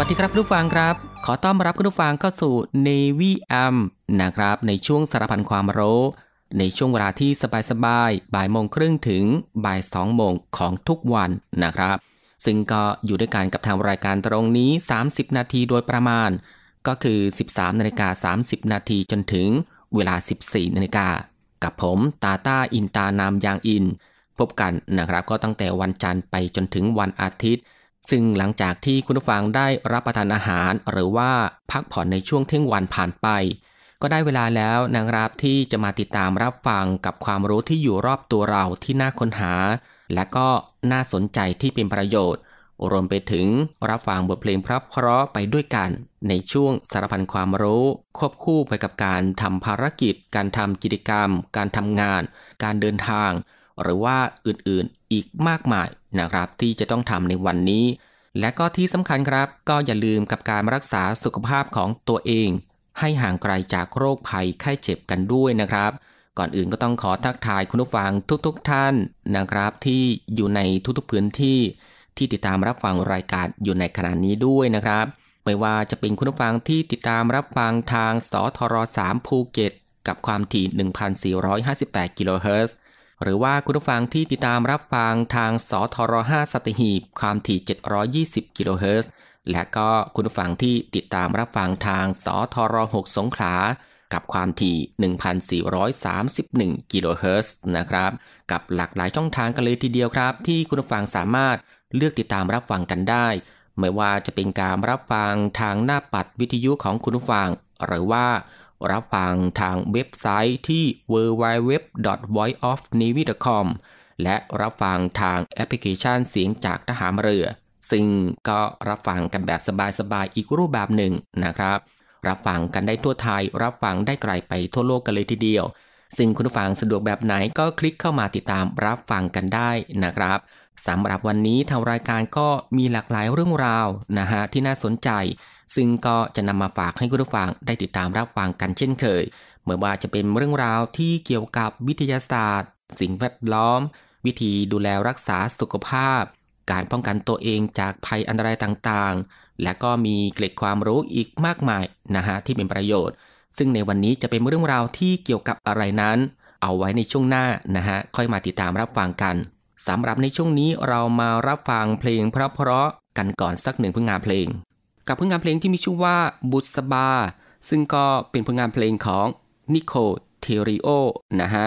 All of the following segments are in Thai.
วัสดีครับคุณผู้ฟังครับ ขอต้อนรับคุณผู้ฟังเข้าสู่ Navy AM นะครับ ในช่วงสารพันความรู้ในช่วงเวลาที่สบายๆบ่ายโมงครึ่งถึงบ่ายสองโมงของทุกวันนะครับ ซึ่งก็อยู่ด้วยกันกับทางรายการตรงนี้ 30 นาทีโดยประมาณ ก็คือ 13นาฬิกา30 นาทีจนถึงเวลา 14นาฬิกากับผมตาตาอินตานามยางอิน พบกันนะครับก็ตั้งแต่วันจันทร์ไปจนถึงวันอาทิตย์ ซึ่งหลังจากที่คุณผู้ฟังได้รับประทานอาหารหรือว่าพักผ่อนในช่วงเที่ยงวันผ่านไป ก็ได้เวลาแล้วนะครับที่จะมาติดตามรับฟังกับความรู้ที่อยู่รอบตัวเราที่น่าค้นหา และก็น่าสนใจที่เป็นประโยชน์ รวมไปถึงรับฟังบทเพลงพระเพราะไปด้วยกัน ในช่วงสารพันความรู้ ควบคู่ไปกับการทำภารกิจ การทำกิจกรรม การทำงาน การเดินทาง หรือว่าอื่นๆ อีกมากมายนะครับ ที่จะต้องทำในวันนี้ และก็ที่สำคัญครับ ก็อย่าลืมกับการรักษาสุขภาพของตัวเอง ให้ห่างไกลจากโรคภัยไข้เจ็บกันด้วยนะครับ ก่อนอื่นก็ต้องขอทักทายคุณผู้ฟังทุกๆทท่านนะครับ ที่อยู่ในทุกๆพื้นที่ ที่ติดตามรับฟังรายการอยู่ในขณะนี้ด้วยนะครับไม่ว่าจะเป็นคุณผู้ฟังที่ติดตามรับฟังทางสทร3ภูเก็ตกับความถี่ 1,458 กิโลเฮิรตซ์ หรือว่าคุณผู้ฟังที่ติดตามรับฟังทางสทร5สัตหีบความถี่ 720 กิโลเฮิรตซ์ และก็คุณผู้ฟังที่ติดตามรับฟังทางสทร6สงขลา กับความถี่ 1,431 กิโลเฮิรตซ์นะครับ กับหลากหลายช่องทางกันเลยทีเดียวครับ ที่คุณผู้ฟังสามารถเลือกติดตามรับฟังกันได้ ไม่ว่าจะเป็นการรับฟังทางหน้าปัดวิทยุของคุณผู้ฟัง หรือว่า รับฟังทางเว็บไซต์ที่ www.voiceofnavy.com และรับฟังทางแอปพลิเคชันเสียงจากทหารเรือ ซึ่งก็รับฟังกันแบบสบายๆอีกรูปแบบหนึ่งนะครับ รับฟังกันได้ทั่วไทย รับฟังได้ไกลไปทั่วโลกกันเลยทีเดียว ซึ่งคุณฟังสะดวกแบบไหนก็คลิกเข้ามาติดตามรับฟังกันได้นะครับสำหรับวันนี้ทางรายการก็มีหลากหลายเรื่องราวนะฮะที่น่าสนใจ ซึ่งก็จะนำมาฝากให้คุณผู้ฟังได้ติดตามรับฟังกันเช่นเคยเมื่อว่าจะเป็นเรื่องราวที่เกี่ยวกับวิทยาศาสตร์ สิ่งแวดล้อม วิธีดูแลรักษาสุขภาพ การป้องกันตัวเองจากภัยอันตรายต่างๆ และก็มีเกร็ดความรู้อีกมากมายนะฮะที่เป็นประโยชน์ ซึ่งในวันนี้จะเป็นเรื่องราวที่เกี่ยวกับอะไรนั้น เอาไว้ในช่วงหน้านะฮะค่อยมาติดตามรับฟังกันสำหรับในช่วงนี้เรามารับฟังเพลงเพราะๆกันก่อนสักหนึ่งผลงานเพลง กับผลงานเพลงที่มีชื่อว่าบุษบา ซึ่งก็เป็นผลงานเพลงของนิโคเทริโอนะฮะ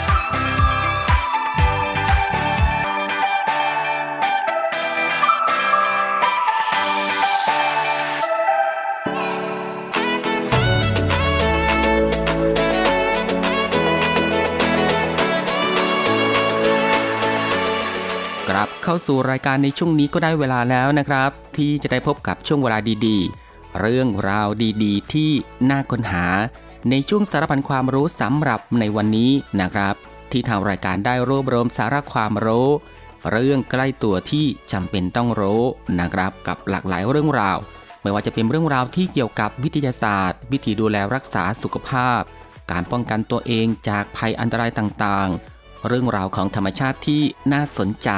เข้าสู่รายการในช่วงนี้ก็ได้เวลาแล้วนะครับ ที่จะได้พบกับช่วงเวลาดีๆ เรื่องราวดีๆ ที่น่าค้นหา ในช่วงสารพันความรู้สำหรับในวันนี้นะครับ ที่ทางรายการได้รวบรวมสาระความรู้ เรื่องใกล้ตัวที่จำเป็นต้องรู้นะครับ กับหลากหลายเรื่องราว ไม่ว่าจะเป็นเรื่องราวที่เกี่ยวกับวิทยาศาสตร์ วิธีดูแลรักษาสุขภาพ การป้องกันตัวเองจากภัยอันตรายต่างๆ เรื่องราวของธรรมชาติที่น่าสนใจ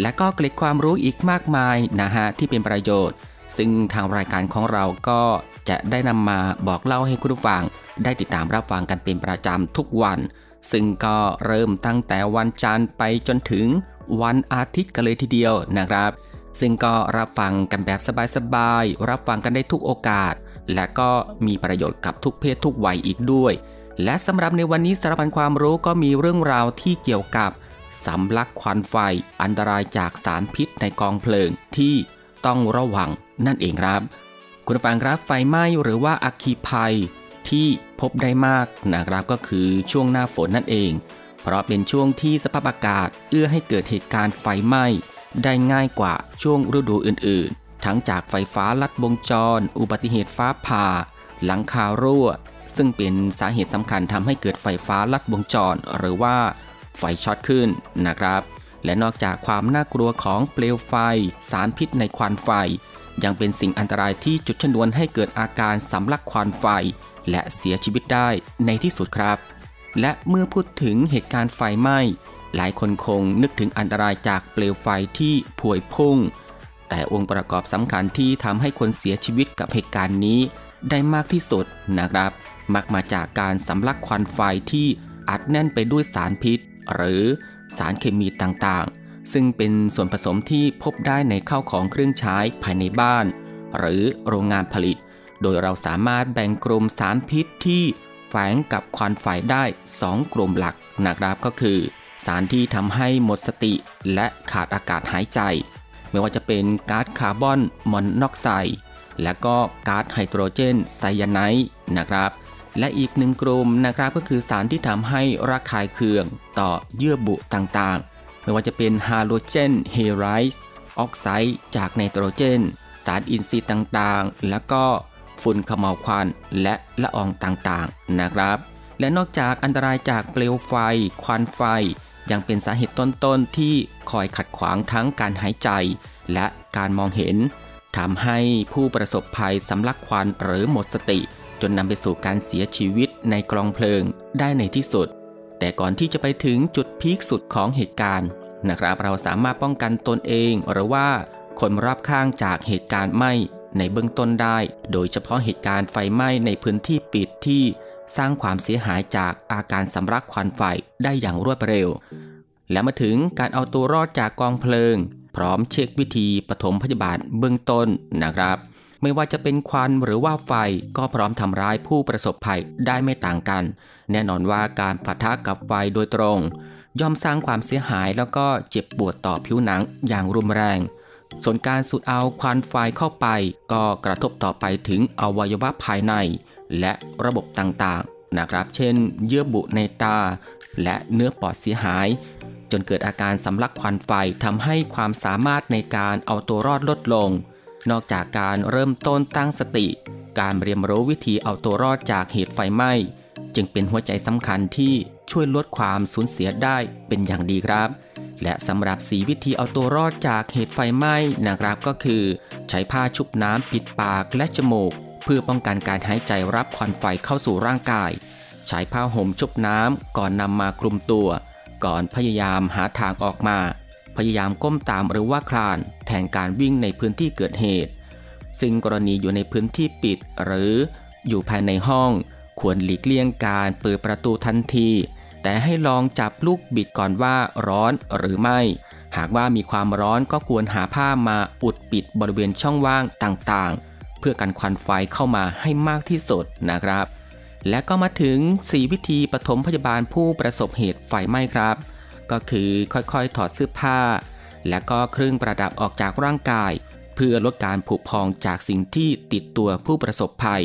และก็เกล็ดความรู้อีกมากมายนะฮะที่เป็นประโยชน์ ซึ่งทางรายการของเราก็จะได้นำมาบอกเล่าให้คุณผู้ฟัง ได้ติดตามรับฟังกันเป็นประจำทุกวัน ซึ่งก็เริ่มตั้งแต่วันจันทร์ไปจนถึงวันอาทิตย์กันเลยทีเดียวนะครับ ซึ่งก็รับฟังกันแบบสบายๆ รับฟังกันได้ทุกโอกาส และก็มีประโยชน์กับทุกเพศทุกวัยอีกด้วย และสำหรับในวันนี้สารพันความรู้ก็มีเรื่องราวที่เกี่ยวกับ สำลักควันไฟอันตรายจากสารพิษในกองเพลิงที่ต้องระวังนั่นเองครับ คุณฟังครับไฟไหม้หรือว่าอัคคีภัยที่พบได้มากนะครับก็คือช่วงหน้าฝนนั่นเอง เพราะเป็นช่วงที่สภาพอากาศเอื้อให้เกิดเหตุการณ์ไฟไหม้ได้ง่ายกว่าช่วงฤดูอื่นๆ ทั้งจากไฟฟ้าลัดวงจร อุบัติเหตุฟ้าผ่า หลังคารั่ว ซึ่งเป็นสาเหตุสำคัญทำให้เกิดไฟฟ้าลัดวงจร หรือว่า ไฟช็อตขึ้นนะครับ และนอกจากความน่ากลัวของเปลวไฟ สารพิษในควันไฟ ยังเป็นสิ่งอันตรายที่จุดชนวนให้เกิดอาการสำลักควันไฟ และเสียชีวิตได้ในที่สุดครับ และเมื่อพูดถึงเหตุการณ์ไฟไหม้ หลายคนคงนึกถึงอันตรายจากเปลวไฟที่พวยพุ่ง แต่องค์ประกอบสำคัญที่ทำให้คนเสียชีวิตกับเหตุการณ์นี้ได้มากที่สุดนะครับ มักมาจากการสำลักควันไฟที่อัดแน่นไปด้วยสารพิษ หรือสารเคมีต่างๆ ซึ่งเป็นส่วนผสมที่พบได้ในข้าวของเครื่องใช้ภายในบ้าน หรือโรงงานผลิต โดยเราสามารถแบ่งกลุ่มสารพิษที่แฝงกับควันไฟได้ 2 กลุ่มหลักนะครับก็คือ สารที่ทำให้หมดสติและขาดอากาศหายใจ ไม่ว่าจะเป็นก๊าซคาร์บอนมอนอกไซด์และก็ก๊าซไฮโดรเจนไซยาไนด์นะครับ และอีกหนึ่งกลุ่มนะครับก็คือสารที่ทำให้ระคายเคืองต่อเยื่อบุต่างๆ ไม่ว่าจะเป็นฮาโลเจนเฮไลด์ออกไซด์จากไนโตรเจน สารอินทรีย์ต่างๆ แล้วก็ฝุ่นขมเหลาควันและละอองต่างๆนะครับ และนอกจากอันตรายจากเปลวไฟ ควันไฟ ยังเป็นสาเหตุต้นๆ ที่คอยขัดขวางทั้งการหายใจ และการมองเห็นทำให้ผู้ประสบภัยสำลักควันหรือหมดสติ จนนำไปสู่การเสียชีวิตในกลองเพลิงได้ในที่สุด แต่ก่อนที่จะไปถึงจุดพีคสุดของเหตุการณ์นะครับเราสามารถป้องกันตนเองหรือว่าคนรอบข้างจากเหตุการณ์ไหม้ในเบื้องต้นได้ โดยเฉพาะเหตุการณ์ไฟไหม้ในพื้นที่ปิดที่สร้างความเสียหายจากอาการสำลักควันไฟได้อย่างรวดเร็ว และมาถึงการเอาตัวรอดจากกองเพลิง พร้อมเช็ควิธีปฐมพยาบาลเบื้องต้นนะครับ ไม่ว่าจะเป็นควันหรือว่าไฟก็พร้อมทำร้ายผู้ประสบภัยได้ไม่ต่างกัน แน่นอนว่าการปะทะกับไฟโดยตรง ย่อมสร้างความเสียหายแล้วก็เจ็บปวดต่อผิวหนังอย่างรุนแรง ส่วนการสูดเอาควันไฟเข้าไป ก็กระทบต่อไปถึงอวัยวะภายใน และระบบต่างๆนะครับ เช่น เยื่อบุในตา และเนื้อปอดเสียหายจนเกิดอาการสำลักควันไฟทำให้ความสามารถในการเอาตัวรอดลดลง นอกจากการเริ่มต้นตั้งสติ การเรียนรู้วิธีเอาตัวรอดจากเหตุไฟไหม้ จึงเป็นหัวใจสำคัญที่ช่วยลดความสูญเสียได้เป็นอย่างดีครับ และสำหรับสีวิธีเอาตัวรอดจากเหตุไฟไหม้นะครับก็คือ ใช้ผ้าชุบน้ำปิดปากและจมูก เพื่อป้องกันการหายใจรับควันไฟเข้าสู่ร่างกาย ใช้ผ้าห่มชุบน้ำก่อนนำมาคลุมตัว ก่อนพยายามหาทางออกมา พยายามก้มตามหรือว่าคลาน แทนการวิ่งในพื้นที่เกิดเหตุ ซึ่งกรณีอยู่ในพื้นที่ปิด หรืออยู่ภายในห้อง ควรหลีกเลี่ยงการเปิดประตูทันที แต่ให้ลองจับลูกบิดก่อนว่าร้อนหรือไม่ หากว่ามีความร้อนก็ควรหาผ้ามาอุดปิดบริเวณช่องว่างต่างๆ เพื่อกันควันไฟเข้ามาให้มากที่สุดนะครับ และก็มาถึง 4 วิธีปฐมพยาบาลผู้ประสบเหตุไฟไหม้ครับ ก็คือค่อยๆ ถอดเสื้อผ้า และก็เครื่องประดับออกจากร่างกาย เพื่อลดการผุพองจากสิ่งที่ติดตัวผู้ประสบภัย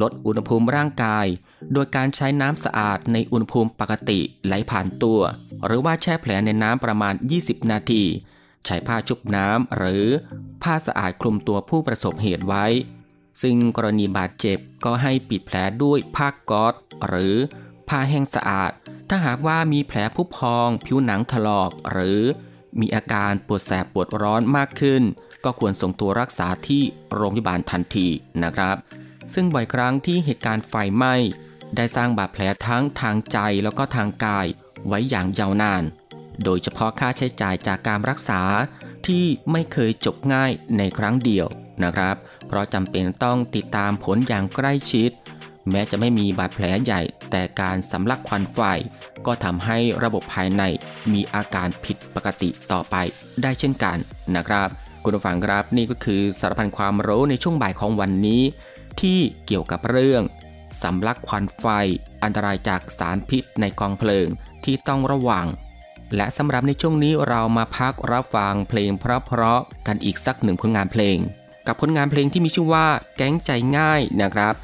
ลดอุณหภูมิร่างกาย โดยการใช้น้ำสะอาดในอุณหภูมิปกติไหลผ่านตัว หรือว่าแช่แผลในน้ำประมาณ 20 นาที ใช้ผ้าชุบน้ำหรือผ้าสะอาดคลุมตัวผู้ประสบเหตุไว้ ซึ่งกรณีบาดเจ็บก็ให้ปิดแผลด้วยผ้าก๊อซหรือผ้าแห้งสะอาด ถ้าหากว่ามีแผลผุพอง ผิวหนังถลอกหรือ มีอาการปวดแสบปวดร้อนมากขึ้น ก็ควรส่งตัวรักษาที่โรงพยาบาลทันทีนะครับ ซึ่งบ่อยครั้งที่เหตุการณ์ไฟไหม้ได้สร้างบาดแผลทั้งทางใจแล้วก็ทางกายไว้อย่างยาวนาน โดยเฉพาะค่าใช้จ่ายจากการรักษาที่ไม่เคยจบง่ายในครั้งเดียวนะครับ เพราะจำเป็นต้องติดตามผลอย่างใกล้ชิด แม้จะไม่มีบาดแผลใหญ่แต่การสำลักควันไฟ ก็ทำให้ระบบภายในมีอาการผิดปกติต่อไปได้เช่นกันนะครับคุณผู้ฟังครับนี่ก็คือสารพันความรู้ในช่วงบ่ายของวันนี้ ที่เกี่ยวกับเรื่องสำลักควันไฟ อันตรายจากสารพิษในกองเพลิงที่ต้องระวัง และสำหรับในช่วงนี้เรามาพักรับฟังเพลงเพราะๆกันอีกสักหนึ่งผลงานเพลง กับผลงานเพลงที่มีชื่อว่าแก๊งใจง่ายนะครับ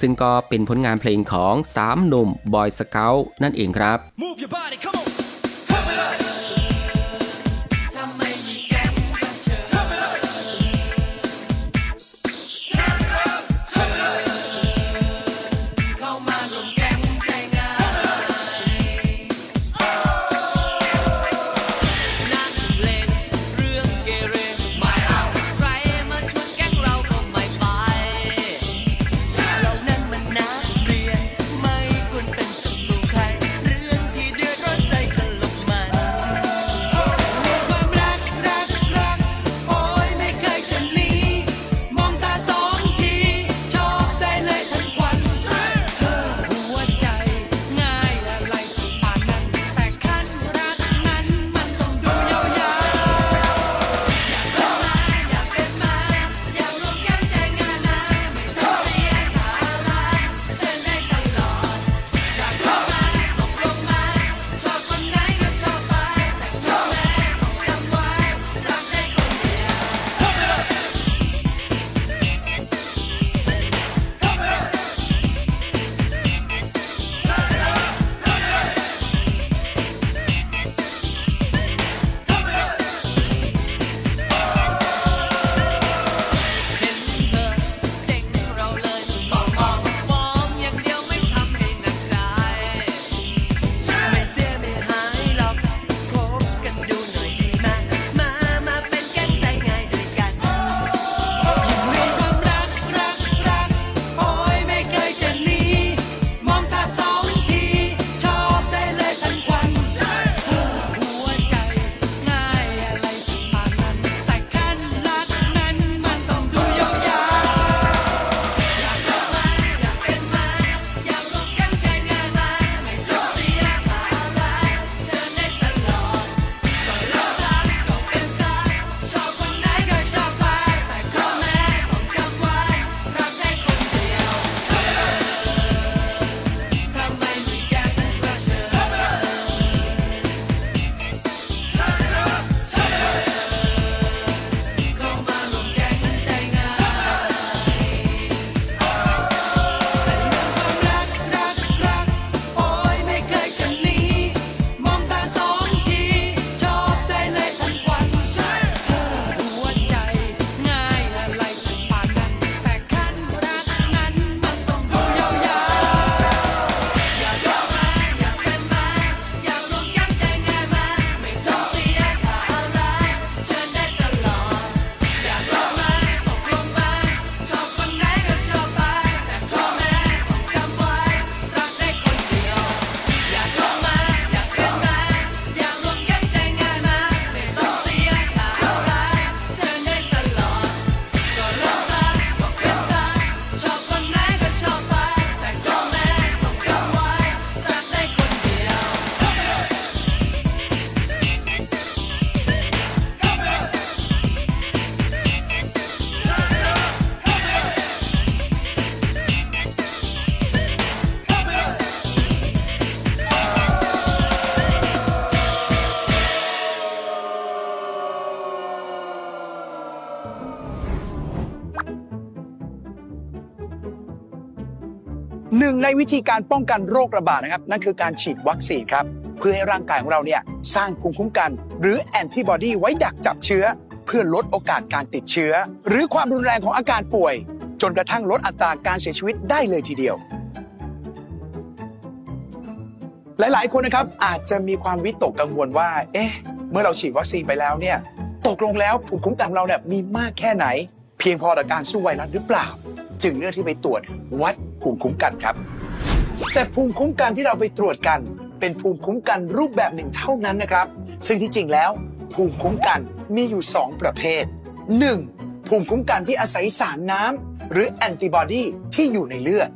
ซึ่งก็เป็นผลงานเพลงของสามหนุ่มบอยสเกลนั่นเองครับ Move your body, come on. Come on. วิธีการป้องกันโรคระบาดนะครับ นั่นคือการฉีดวัคซีนครับ เพื่อให้ร่างกายของเราเนี่ยสร้างภูมิคุ้มกัน หรือแอนติบอดีไว้ดักจับเชื้อ เพื่อลดโอกาสการติดเชื้อ หรือความรุนแรงของอาการป่วย จนกระทั่งลดอัตราการเสียชีวิตได้เลยทีเดียว หลาย ๆ คนนะครับอาจจะมีความวิตกกังวลว่า เอ๊ะ เมื่อเราฉีดวัคซีนไปแล้วเนี่ยตกลงแล้วภูมิคุ้มกันเราเนี่ยมีมากแค่ไหน เพียงพอต่อการสู้ไวรัสหรือเปล่า จึงเลือกที่ไปตรวจวัดภูมิคุ้มกันครับ แต่ภูมิคุ้มกันที่เราไปตรวจกัน เป็นภูมิคุ้มกันรูปแบบหนึ่งเท่านั้นนะครับ ซึ่งที่จริงแล้ว ภูมิคุ้มกันมีอยู่ 2 ประเภท 1. ภูมิคุ้มกันที่อาศัยสารน้ำหรือแอนติบอดีที่อยู่ในเลือด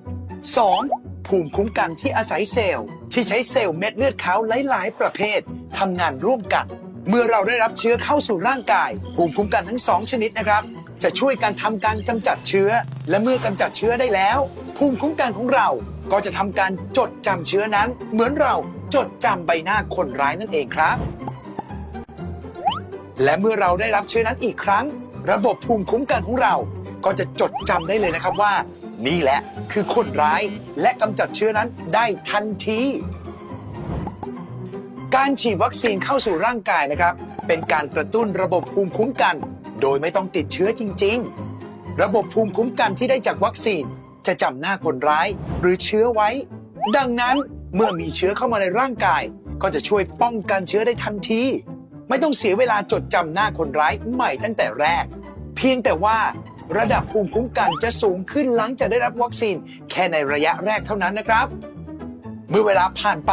2. ภูมิคุ้มกันที่อาศัยเซลล์ ที่ใช้เซลล์เม็ดเลือดขาวหลาย ๆ ประเภททำงานร่วมกัน เมื่อเราได้รับเชื้อเข้าสู่ร่างกาย ภูมิคุ้มกันทั้งสองชนิดนะครับ จะช่วยกันทำการกำจัดเชื้อ และเมื่อกำจัดเชื้อได้แล้ว ภูมิคุ้มกันของเราก็จะทำการจดจำเชื้อนั้น เหมือนเราจดจำใบหน้าคนร้ายนั่นเองครับ และเมื่อเราได้รับเชื้อนั้นอีกครั้ง ระบบภูมิคุ้มกันของเรา ก็จะจดจำได้เลยนะครับว่า นี่แหละคือคนร้ายและกำจัดเชื้อนั้นได้ทันทีการฉีดวัคซีนเข้าสู่ร่างกายนะครับ เป็นการกระตุ้นระบบภูมิคุ้มกัน โดยไม่ต้องติดเชื้อจริง ๆ ระบบภูมิคุ้มกันที่ได้จากวัคซีน จะจำหน้าคนร้ายหรือเชื้อไว้ ดังนั้นเมื่อมีเชื้อเข้ามาในร่างกาย ก็จะช่วยป้องกันเชื้อได้ทันที ไม่ต้องเสียเวลาจดจำหน้าคนร้ายใหม่ตั้งแต่แรก เพียงแต่ว่าระดับภูมิคุ้มกันจะสูงขึ้นหลังจากได้รับวัคซีน แค่ในระยะแรกเท่านั้นนะครับ เมื่อเวลาผ่านไป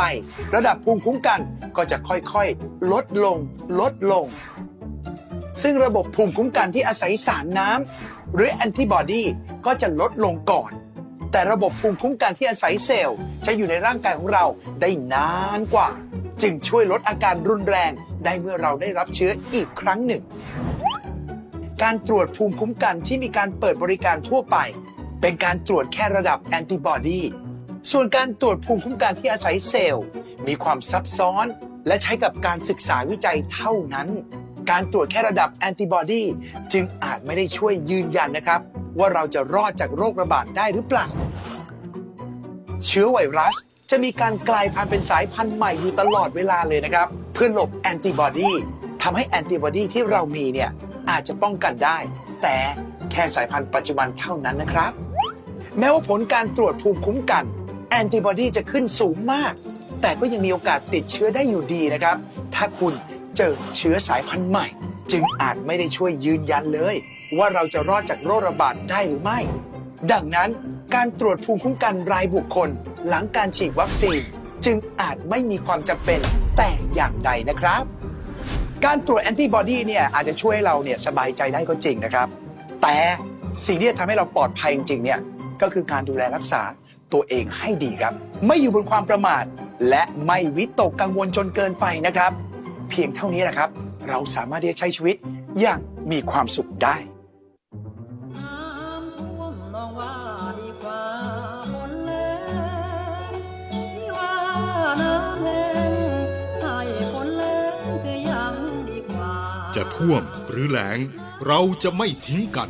ระดับภูมิคุ้มกันก็จะค่อยๆ ลดลง ลดลง ซึ่งระบบภูมิคุ้มกันที่อาศัยสารน้ำหรือแอนติบอดีก็จะลดลงก่อน แต่ระบบภูมิคุ้มกันที่อาศัยเซลล์ จะอยู่ในร่างกายของเราได้นานกว่า จึงช่วยลดอาการรุนแรงได้เมื่อเราได้รับเชื้ออีกครั้งหนึ่ง การตรวจภูมิคุ้มกันที่มีการเปิดบริการทั่วไป เป็นการตรวจแค่ระดับแอนติบอดีส่วนการตรวจภูมิคุ้มกันที่อาศัยเซลล์ มีความซับซ้อน และใช้กับการศึกษาวิจัยเท่านั้น การตรวจแค่ระดับแอนติบอดีจึงอาจไม่ได้ช่วยยืนยันนะครับ ว่าเราจะรอดจากโรคระบาดได้หรือเปล่า เชื้อไวรัสจะมีการกลายพันธุ์เป็นสายพันธุ์ใหม่อยู่ตลอดเวลาเลยนะครับ เพื่อหลบแอนติบอดีทำให้แอนติบอดีที่เรามีเนี่ยอาจจะป้องกันได้ แต่แค่สายพันธุ์ปัจจุบันเท่านั้นนะครับ แม้ว่าผลการตรวจภูมิคุ้มกัน แอนติบอดีจะขึ้นสูงมาก แต่ก็ยังมีโอกาสติดเชื้อได้อยู่ดีนะครับ ถ้าคุณ เจอเชื้อสายพันธุ์ใหม่ จึงอาจไม่ได้ช่วยยืนยันเลย ว่าเราจะรอดจากโรคระบาดได้หรือไม่ ดังนั้นการตรวจภูมิคุ้มกันรายบุคคล หลังการฉีดวัคซีน จึงอาจไม่มีความจำเป็นแต่อย่างใดนะครับ การตรวจแอนติบอดีเนี่ยอาจจะช่วยเราเนี่ยสบายใจได้ก็จริงนะครับ แต่สิ่งที่จะทำให้เราปลอดภัยจริงๆเนี่ยก็คือการดูแลรักษาตัวเองให้ดีครับ ไม่อยู่บนความประมาท และไม่วิตกกังวลจนเกินไปนะครับ เพียงเท่านี้แหละครับ เราสามารถที่จะใช้ชีวิตอย่างมีความสุขได้ น้ำท่วมน้องว่าดีกว่าฝนแล้งพี่ว่าน้ำแห้งให้ฝนแล้งคือยังดีกว่า จะท่วมหรือแล้งเราจะไม่ทิ้งกัน